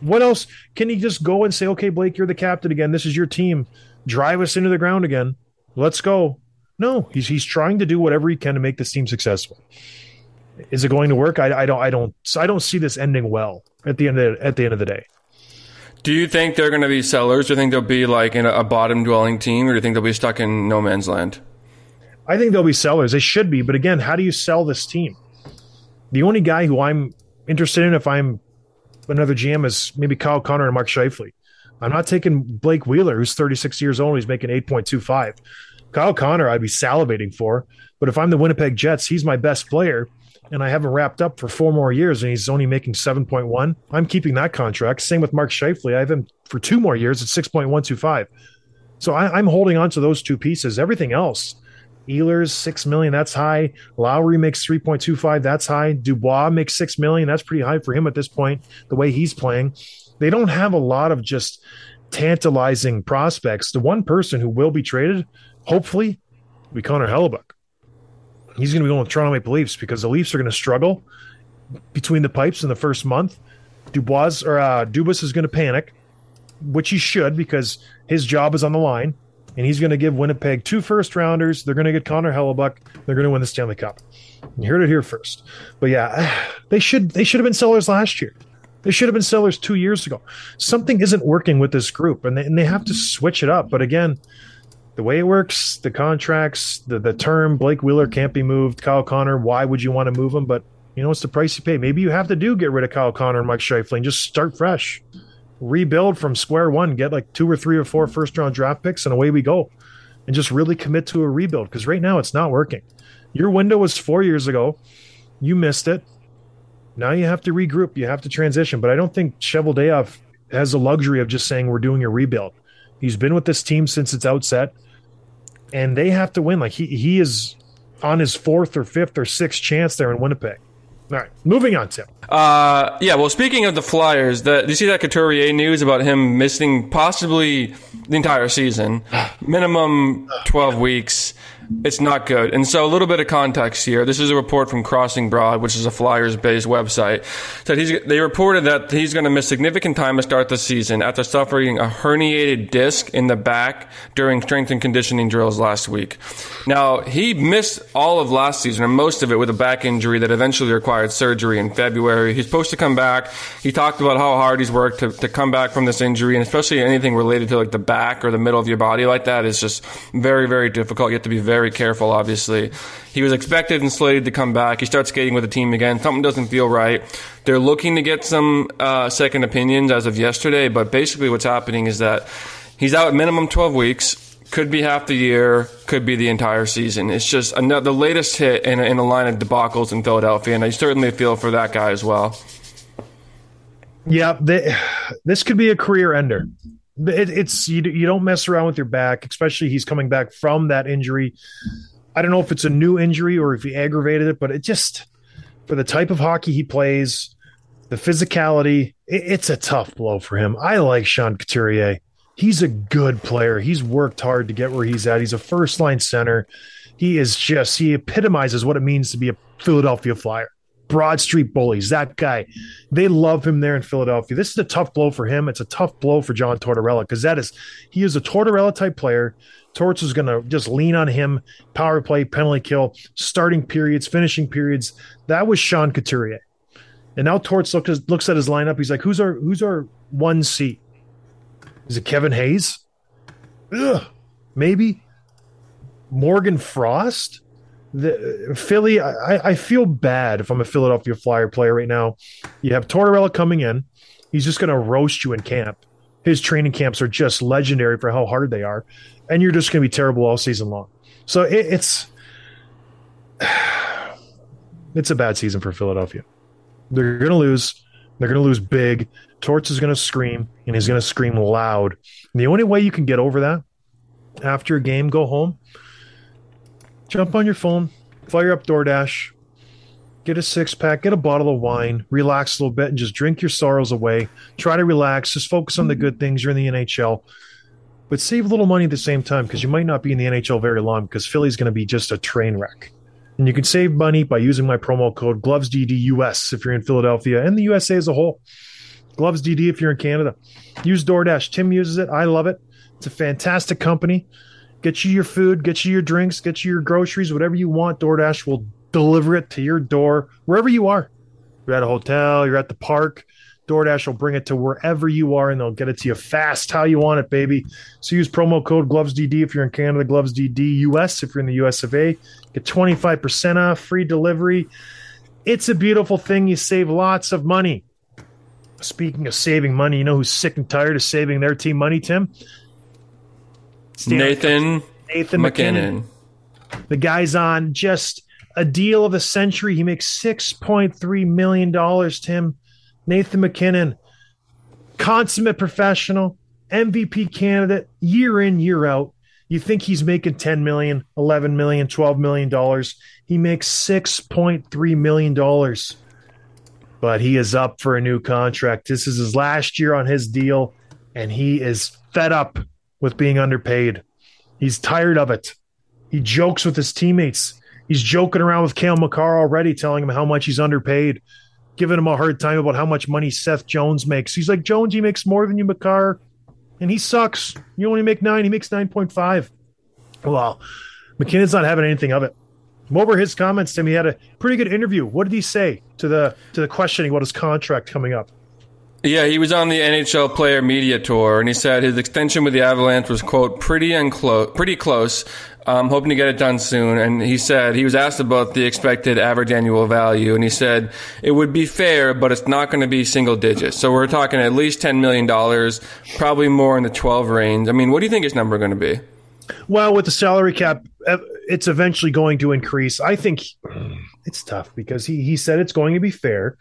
What else can he just go and say, "Okay, Blake, you're the captain again. This is your team. Drive us into the ground again. Let's go." No, he's he's trying to do whatever he can to make this team successful. Is it going to work? I, I don't I don't I don't see this ending well at the end of the, at the end of the day. Do you think they're going to be sellers? Do you think they'll be like in a, bottom dwelling team, or do you think they'll be stuck in no man's land? I think they'll be sellers. They should be, but again, how do you sell this team? The only guy who I'm interested in, if I'm another GM, is maybe Kyle Connor and Mark Scheifele. I'm not taking Blake Wheeler, who's 36 years old. He's making 8.25. Kyle Connor, I'd be salivating for. But if I'm the Winnipeg Jets, he's my best player, and I haven't wrapped up for four more years, and he's only making 7.1. I'm keeping that contract. Same with Mark Scheifele. I have him for two more years at 6.125. So I, I'm holding on to those two pieces. Everything else, Ehlers six million, that's high. Lowry makes 3.25, that's high. Dubois makes six million, that's pretty high for him at this point. The way he's playing, they don't have a lot of just tantalizing prospects. The one person who will be traded, hopefully, will be Connor Hellebuyck. He's going to be going with Toronto Maple Leafs because the Leafs are going to struggle between the pipes in the first month. Dubois or uh, Dubas is going to panic, which he should because his job is on the line, and he's going to give Winnipeg two first rounders. They're going to get Connor Hellebuyck. They're going to win the Stanley Cup. You heard it here first. But yeah, they should they should have been sellers last year. They should have been sellers two years ago. Something isn't working with this group, and they, and they have to switch it up. But again, the way it works, the contracts, the the term, Blake Wheeler can't be moved. Kyle Connor, why would you want to move him? But you know, it's the price you pay. Maybe you have to do get rid of Kyle Connor and Mike Scheifele and just start fresh, rebuild from square one, get like two or three or four first round draft picks, and away we go. And just really commit to a rebuild because right now it's not working. Your window was four years ago. You missed it. Now you have to regroup. You have to transition. But I don't think Cheveldayoff has the luxury of just saying we're doing a rebuild. He's been with this team since its outset, and they have to win. Like he he is on his fourth or fifth or sixth chance there in Winnipeg. All right, moving on, Tim. Uh, yeah. Well, speaking of the Flyers, the, you see that Couturier news about him missing possibly the entire season, minimum twelve weeks? It's not good. And so, a little bit of context here. This is a report from Crossing Broad, which is a Flyers-based website. That he's they reported that he's going to miss significant time to start the season after suffering a herniated disc in the back during strength and conditioning drills last week. Now, he missed all of last season, or most of it, with a back injury that eventually required surgery in February. He's supposed to come back. He talked about how hard he's worked to, to come back from this injury, and especially anything related to like the back or the middle of your body like that is just very, very difficult. You have to be very careful, obviously. He was expected and slated to come back. He starts skating with the team again. Something doesn't feel right. They're looking to get some uh, second opinions as of yesterday, but basically what's happening is that he's out at minimum 12 weeks. Could be half the year, could be the entire season. It's just another, the latest hit in a, in a line of debacles in Philadelphia, and I certainly feel for that guy as well. Yeah, they, this could be a career ender. It, it's you, you don't mess around with your back, especially he's coming back from that injury. I don't know if it's a new injury or if he aggravated it, but it just for the type of hockey he plays, the physicality, it, it's a tough blow for him. I like Sean Couturier. He's a good player. He's worked hard to get where he's at. He's a first line center. He is just he epitomizes what it means to be a Philadelphia Flyer. Broad Street Bullies, that guy. They love him there in Philadelphia. This is a tough blow for him. It's a tough blow for John Tortorella because that is he is a Tortorella type player. Torts is going to just lean on him, power play, penalty kill, starting periods, finishing periods. That was Sean Couturier. And now Torts looks looks at his lineup. He's like, "Who's our who's our one seat? Is it Kevin Hayes? Ugh, maybe Morgan Frost." The Philly, I, I feel bad if I'm a Philadelphia Flyer player right now. You have Tortorella coming in. He's just going to roast you in camp. His training camps are just legendary for how hard they are. And you're just going to be terrible all season long. So it, it's it's a bad season for Philadelphia. They're going to lose. They're going to lose big. Torts is going to scream, and he's going to scream loud. And the only way you can get over that after a game, go home, jump on your phone, fire up DoorDash, get a six pack, get a bottle of wine, relax a little bit, and just drink your sorrows away. Try to relax, just focus on the good things. You're in the NHL, but save a little money at the same time because you might not be in the NHL very long because Philly's going to be just a train wreck. And you can save money by using my promo code GlovesDDUS if you're in Philadelphia and the USA as a whole. Gloves DD if you're in Canada. Use DoorDash. Tim uses it. I love it. It's a fantastic company. Get you your food, get you your drinks, get you your groceries, whatever you want. DoorDash will deliver it to your door wherever you are. You're at a hotel, you're at the park. DoorDash will bring it to wherever you are and they'll get it to you fast how you want it, baby. So use promo code GlovesDD if you're in Canada, GlovesDD US if you're in the US of A. Get 25% off, free delivery. It's a beautiful thing. You save lots of money. Speaking of saving money, you know who's sick and tired of saving their team money, Tim? Stanley Nathan Nathan MacKinnon. MacKinnon. The guy's on just a deal of a century. He makes $6.3 million, Tim. Nathan MacKinnon, consummate professional, MVP candidate, year in, year out. You think he's making 10 million, 11 million, 12 million dollars. He makes 6.3 million dollars. But he is up for a new contract. This is his last year on his deal, and he is fed up with being underpaid. He's tired of it. He jokes with his teammates. He's joking around with Cale Makar already, telling him how much he's underpaid, giving him a hard time about how much money Seth Jones makes. He's like, Jones, he makes more than you, McCarr, and he sucks. You only make nine. He makes 9.5. Well, MacKinnon's not having anything of it. What were his comments, to Tim? He had a pretty good interview. What did he say to the to the questioning about his contract coming up? Yeah, he was on the NHL Player Media Tour, and he said his extension with the Avalanche was quote pretty unclo- pretty close. Um, hoping to get it done soon. And he said he was asked about the expected average annual value, and he said it would be fair, but it's not going to be single digits. So we're talking at least ten million dollars, probably more in the twelve range. I mean, what do you think his number going to be? Well, with the salary cap, uh, it's eventually going to increase. I think it's tough because he he said it's going to be fair.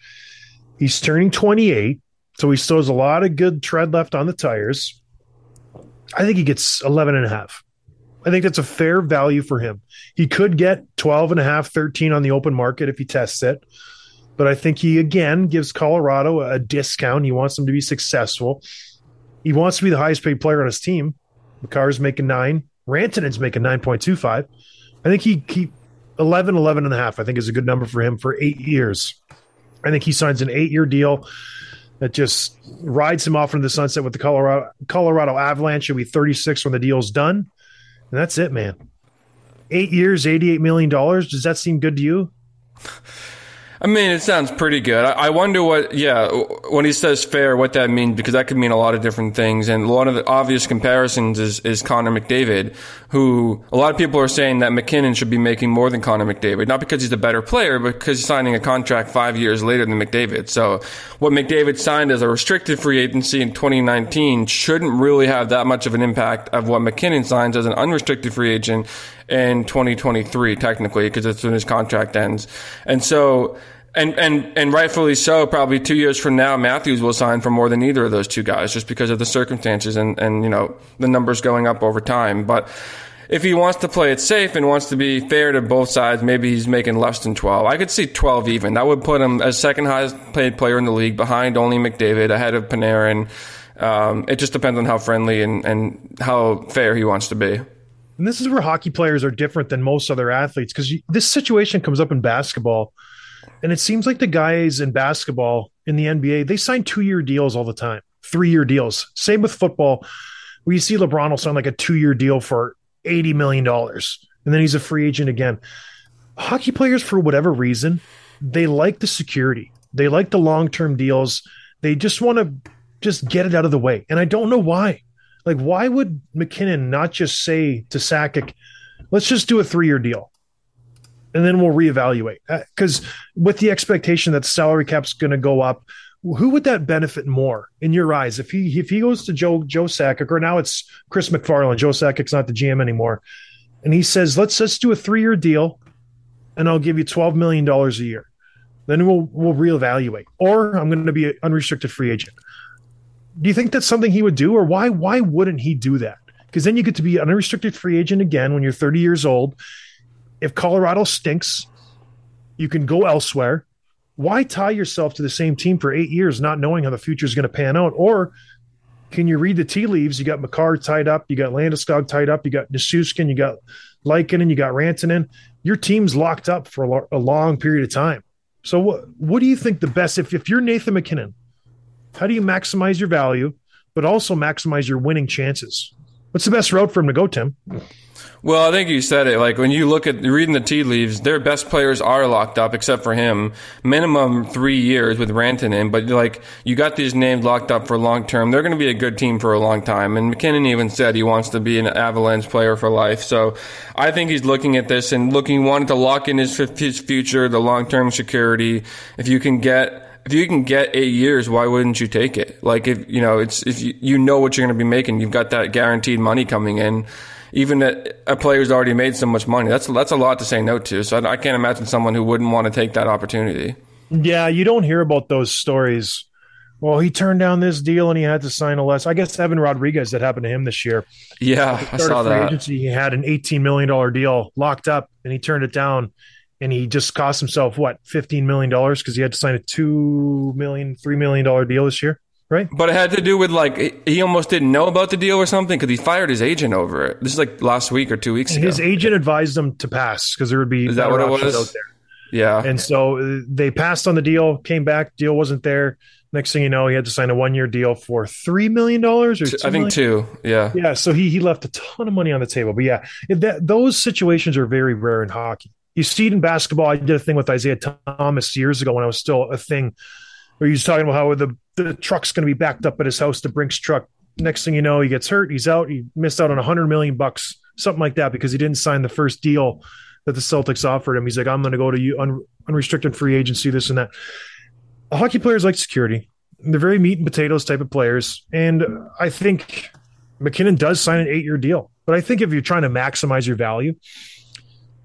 He's turning 28, so he still has a lot of good tread left on the tires. I think he gets 11 and a half. I think that's a fair value for him. He could get 12 and a half, 13 on the open market if he tests it. But I think he again gives Colorado a discount. He wants them to be successful. He wants to be the highest paid player on his team. Makar's making nine. Rantanen's making 9.25. I think he keep 11, 11 and a half, I think is a good number for him for eight years. I think he signs an eight year deal that just rides him off into the sunset with the Colorado Colorado Avalanche. He'll be 36 when the deal's done. And that's it, man. Eight years, $88 million. Does that seem good to you? I mean, it sounds pretty good. I, I wonder what, yeah, when he says fair, what that means, because that could mean a lot of different things. And one of the obvious comparisons is, is Connor McDavid, who a lot of people are saying that MacKinnon should be making more than Connor McDavid, not because he's a better player, but because he's signing a contract five years later than McDavid. So what McDavid signed as a restricted free agency in 2019 shouldn't really have that much of an impact of what MacKinnon signs as an unrestricted free agent in 2023, technically, because that's when his contract ends. And so, and, and, and rightfully so, probably two years from now, Matthews will sign for more than either of those two guys just because of the circumstances and, and, you know, the numbers going up over time. But if he wants to play it safe and wants to be fair to both sides, maybe he's making less than 12. I could see 12 even. That would put him as second highest paid player in the league behind only McDavid, ahead of Panarin. Um, it just depends on how friendly and, and how fair he wants to be. And this is where hockey players are different than most other athletes because this situation comes up in basketball. And it seems like the guys in basketball in the NBA, they sign two year deals all the time, three year deals. Same with football, where you see LeBron will sign like a two year deal for $80 million. And then he's a free agent again. Hockey players, for whatever reason, they like the security, they like the long term deals. They just want to just get it out of the way. And I don't know why. Like, why would MacKinnon not just say to Sakic, let's just do a three year deal? and then we'll reevaluate. Uh, because with the expectation that salary cap's going to go up, who would that benefit more in your eyes? If he if he goes to Joe Joe Sakic, or now it's Chris MacFarland, Joe Sakic's not the GM anymore, and he says let's let's do a three year deal, and I'll give you twelve million dollars a year. Then we'll we'll reevaluate, or I'm going to be an unrestricted free agent. Do you think that's something he would do, or why why wouldn't he do that? Because then you get to be an unrestricted free agent again when you're 30 years old if Colorado stinks, you can go elsewhere. Why tie yourself to the same team for eight years, not knowing how the future is going to pan out? Or can you read the tea leaves? You got Makar tied up, you got Landeskog tied up, you got Nichushkin, you got Lehkonen, you got Rantanen. Your team's locked up for a long period of time. So what what do you think the best if, if you're Nathan MacKinnon How do you maximize your value, but also maximize your winning chances? What's the best route for him to go, Tim? Well, I think you said it. Like when you look at reading the tea leaves, their best players are locked up, except for him. Minimum three years with Rantanen, but like you got these names locked up for long term. They're going to be a good team for a long time. And MacKinnon even said he wants to be an Avalanche player for life. So I think he's looking at this and looking wanting to lock in his his future, the long term security. If you can get if you can get eight years, why wouldn't you take it? Like if you know, it's if you, you know what you're going to be making, you've got that guaranteed money coming in. Even a, a player who's already made so much money, that's that's a lot to say no to. So I, I can't imagine someone who wouldn't want to take that opportunity. Yeah, you don't hear about those stories. Well, he turned down this deal and he had to sign a less. I guess Evan Rodrigues that happened to him this year. Yeah, I saw that. Agency, he had an eighteen million dollar deal locked up, and he turned it down, and he just cost himself what fifteen million dollars because he had to sign a two million, three million dollar deal this year, right? But it had to do with like he almost didn't know about the deal or something because he fired his agent over it. This is like last week or two weeks ago. His agent advised him to pass because there would be Is that what it was? out there. yeah, And so uh, they passed on the deal, came back, deal wasn't there. Next thing you know, he had to sign a one year deal for three million dollars or two I think million? two. Yeah, Yeah, so he he left a ton of money on the table. But yeah, that those situations are very rare in hockey. You see it in basketball. I did a thing with Isaiah Thomas years ago when I was still a thing, where he was talking about how the the truck's going to be backed up at his house, the Brinks truck. Next thing you know, he gets hurt. He's out. He missed out on a hundred million bucks, something like that, because he didn't sign the first deal that the Celtics offered him. He's like, I'm going to go to you un, unrestricted free agency, this and that. Hockey players like security. They're very meat and potatoes type of players, and I think MacKinnon does sign an eight year deal. But I think if you're trying to maximize your value,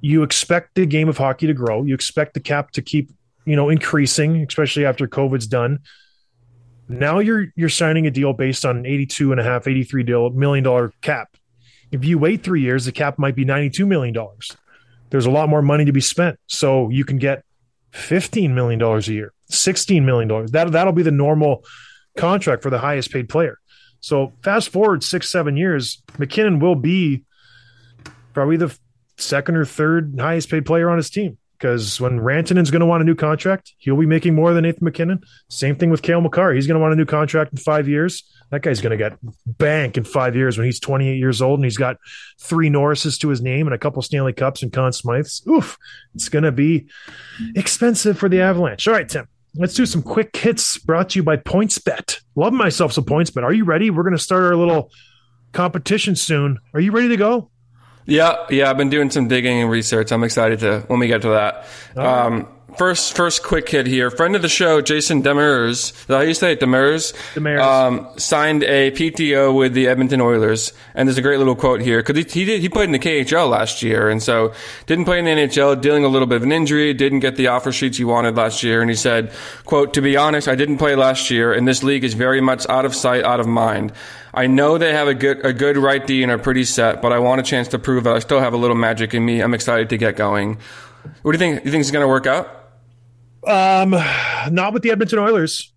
you expect the game of hockey to grow. You expect the cap to keep, you know, increasing, especially after COVID's done. Now you're you're signing a deal based on an 82 and a half, 83 deal, million dollar cap. If you wait three years, the cap might be 92 million dollars. There's a lot more money to be spent. So you can get 15 million dollars a year, 16 million dollars. That that'll be the normal contract for the highest paid player. So fast forward six, seven years, MacKinnon will be probably the second or third highest paid player on his team. Because when Rantanen's going to want a new contract, he'll be making more than Nathan MacKinnon. Same thing with Cale Makar. He's going to want a new contract in five years. That guy's going to get bank in five years when he's 28 years old and he's got three Norrises to his name and a couple Stanley Cups and Conn Smythes. Oof, it's going to be expensive for the Avalanche. All right, Tim, let's do some quick hits brought to you by PointsBet. Love myself some PointsBet. Are you ready? We're going to start our little competition soon. Are you ready to go? Yeah, yeah. I've been doing some digging and research. I'm excited to when we get to that. Um, first, first quick hit here. Friend of the show, Jason Demers. How you say it? Demers. Demers. Um, signed a PTO with the Edmonton Oilers, and there's a great little quote here because he, he did he played in the KHL last year, and so didn't play in the NHL, dealing a little bit of an injury, didn't get the offer sheets he wanted last year, and he said, "quote To be honest, I didn't play last year, and this league is very much out of sight, out of mind. I know they have a good a good right D and are pretty set, but I want a chance to prove that I still have a little magic in me. I'm excited to get going. What do you think? You think it's going to work out? Um, not with the Edmonton Oilers.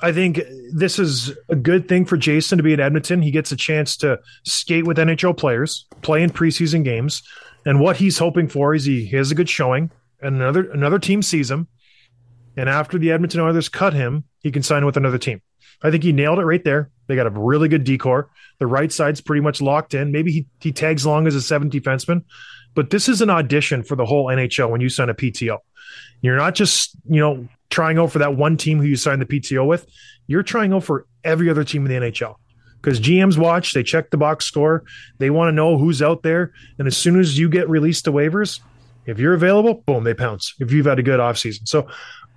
I think this is a good thing for Jason to be at Edmonton. He gets a chance to skate with NHL players, play in preseason games, and what he's hoping for is he, has a good showing, and another another team sees him, and after the Edmonton Oilers cut him, he can sign with another team. I think he nailed it right there. They got a really good decor. The right side's pretty much locked in. Maybe he, he tags along as a seventh defenseman, but this is an audition for the whole NHL when you sign a PTO. You're not just, you know, trying out for that one team who you signed the PTO with. You're trying out for every other team in the NHL. Because GMs watch, they check the box score, they want to know who's out there. And as soon as you get released to waivers, if you're available, boom, they pounce. If you've had a good offseason. So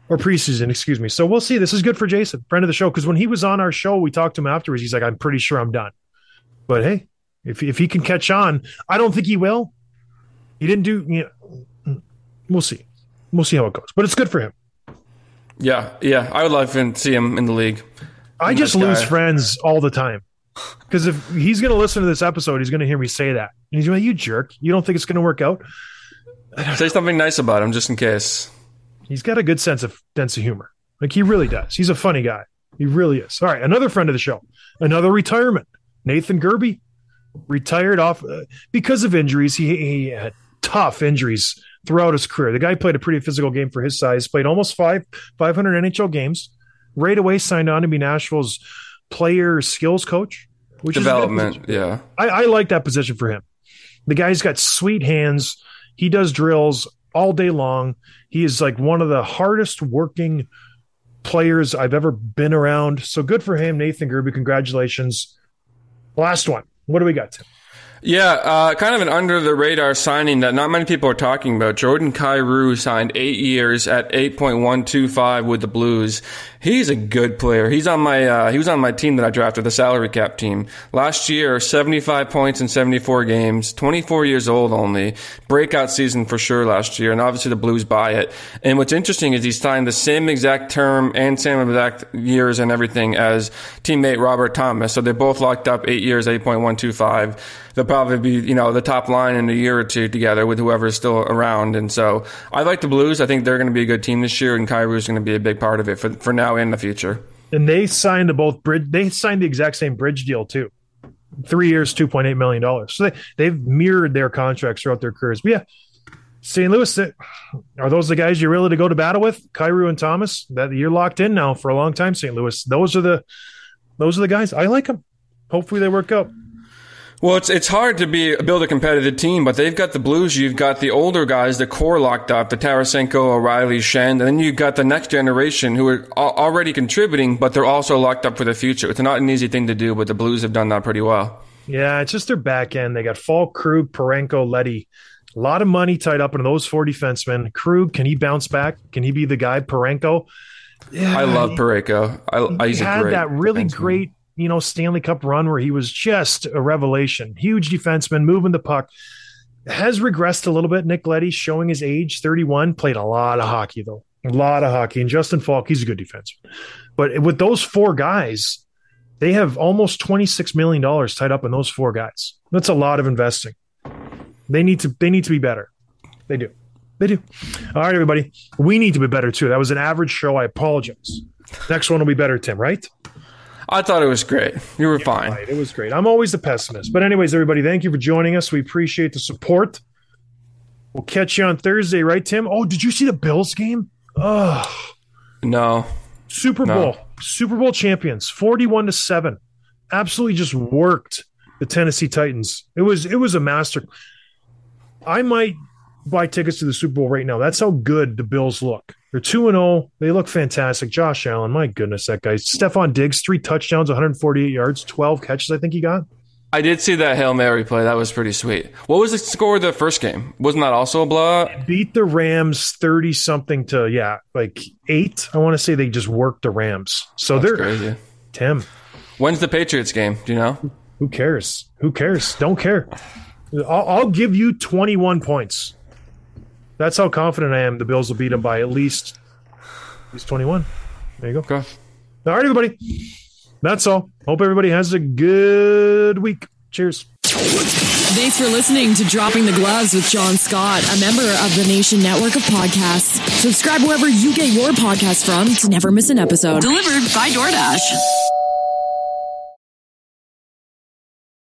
or preseason, excuse me. So we'll see. This is good for Jason, friend of the show. Because when he was on our show, we talked to him afterwards. He's like, I'm pretty sure I'm done. But hey, if if he can catch on, I don't think he will. He didn't do you know, we'll see. We'll see how it goes. But it's good for him. Yeah, yeah. I would love to see him in the league. I just lose guy. friends all the time. Because if he's going to listen to this episode, he's going to hear me say that. And he's going, "You jerk! You don't think it's going to work out?" Say something nice about him, just in case. He's got a good sense of sense of humor. Like he really does. He's a funny guy. He really is. All right, another friend of the show, another retirement. Nathan Gerbe retired off uh, because of injuries. He, he had tough injuries throughout his career. The guy played a pretty physical game for his size. Played almost five 500 NHL games. right away signed on to be Nashville's player skills coach. Which is a good Development, yeah. I, I like that position for him. The guy's got sweet hands. He does drills all day long. He is like one of the hardest working players I've ever been around. So good for him, Nathan Gerbe. Congratulations. Last one. What do we got? Tim? Yeah, uh, kind of an under the radar signing that not many people are talking about. Jordan Kyrou signed eight years at 8.125 with the Blues. He's a good player. He's on my, uh, he was on my team that I drafted, the salary cap team. Last year, 75 points in 74 games, 24 years old only. Breakout season for sure last year, and obviously the Blues buy it. And what's interesting is he signed the same exact term and same exact years and everything as teammate Robert Thomas. So they're both locked up eight years, 8.125 they'll probably be, you know, the top line in a year or two together with whoever's still around. And so I like the Blues. I think they're going to be a good team this year, and Kyrou's going to be a big part of it for, for now and the future. And they signed the both bridge. They signed the exact same bridge deal too. Three years, two point eight million dollars. So they they've mirrored their contracts throughout their careers. But yeah, St. Louis, are those the guys you're really to go to battle with? Kyrou and Thomas. That you're locked in now for a long time. St. Louis. Those are the those are the guys. I like them. Hopefully they work out. Well, it's it's hard to be build a competitive team, but they've got the Blues. You've got the older guys, the core locked up, the Tarasenko, O'Reilly, Schenn, and then you've got the next generation who are al- already contributing, but they're also locked up for the future. It's not an easy thing to do, but the Blues have done that pretty well. Yeah, it's just their back end. They got Faulk, Krug, Parayko, Leddy. A lot of money tied up in those four defensemen. Krug, can he bounce back? Can he be the guy? Parayko. Yeah, I love Parayko. I, I he had great that really defenseman. great, you know, Stanley Cup run where he was just a revelation. Huge defenseman, moving the puck. Has regressed a little bit. Nick Leddy showing his age, 31, played a lot of hockey though. A lot of hockey. And Justin Faulk, he's a good defenseman. But with those four guys, they have almost $26 million tied up in those four guys. That's a lot of investing. They need to they need to be better. They do. They do. All right, everybody. We need to be better too. That was an average show. I apologize. Next one will be better, Tim, right? I thought it was great. You were fine. Right. It was great. I'm always the pessimist. But, anyways, everybody, thank you for joining us. We appreciate the support. We'll catch you on Thursday, right, Tim? Oh, did you see the Bills game? Oh, No. Super No. Bowl, Super Bowl champions, 41 to 7. Absolutely just worked the Tennessee Titans. It was it was a master. I might buy tickets to the Super Bowl right now. That's how good the Bills look. They're 2 and 0. They look fantastic. Josh Allen, my goodness, that guy. Stefon Diggs, three touchdowns, 148 yards, 12 catches, I think he got. I did see that Hail Mary play. That was pretty sweet. What was the score of the first game? Wasn't that also a blowout? Beat the Rams 30 something to, yeah, like eight. I want to say they just worked the Rams. So That's they're, crazy. Tim, When's the Patriots game? Do you know? Who cares? Who cares? Don't care. I'll, I'll give you 21 points. That's how confident I am the Bills will beat them by at least at least 21. There you go. Okay. All right, everybody. That's all. Hope everybody has a good week. Cheers. Thanks for listening to Dropping the Gloves with John Scott, a member of the Nation Network of Podcasts. Subscribe wherever you get your podcasts from to never miss an episode. Delivered by DoorDash.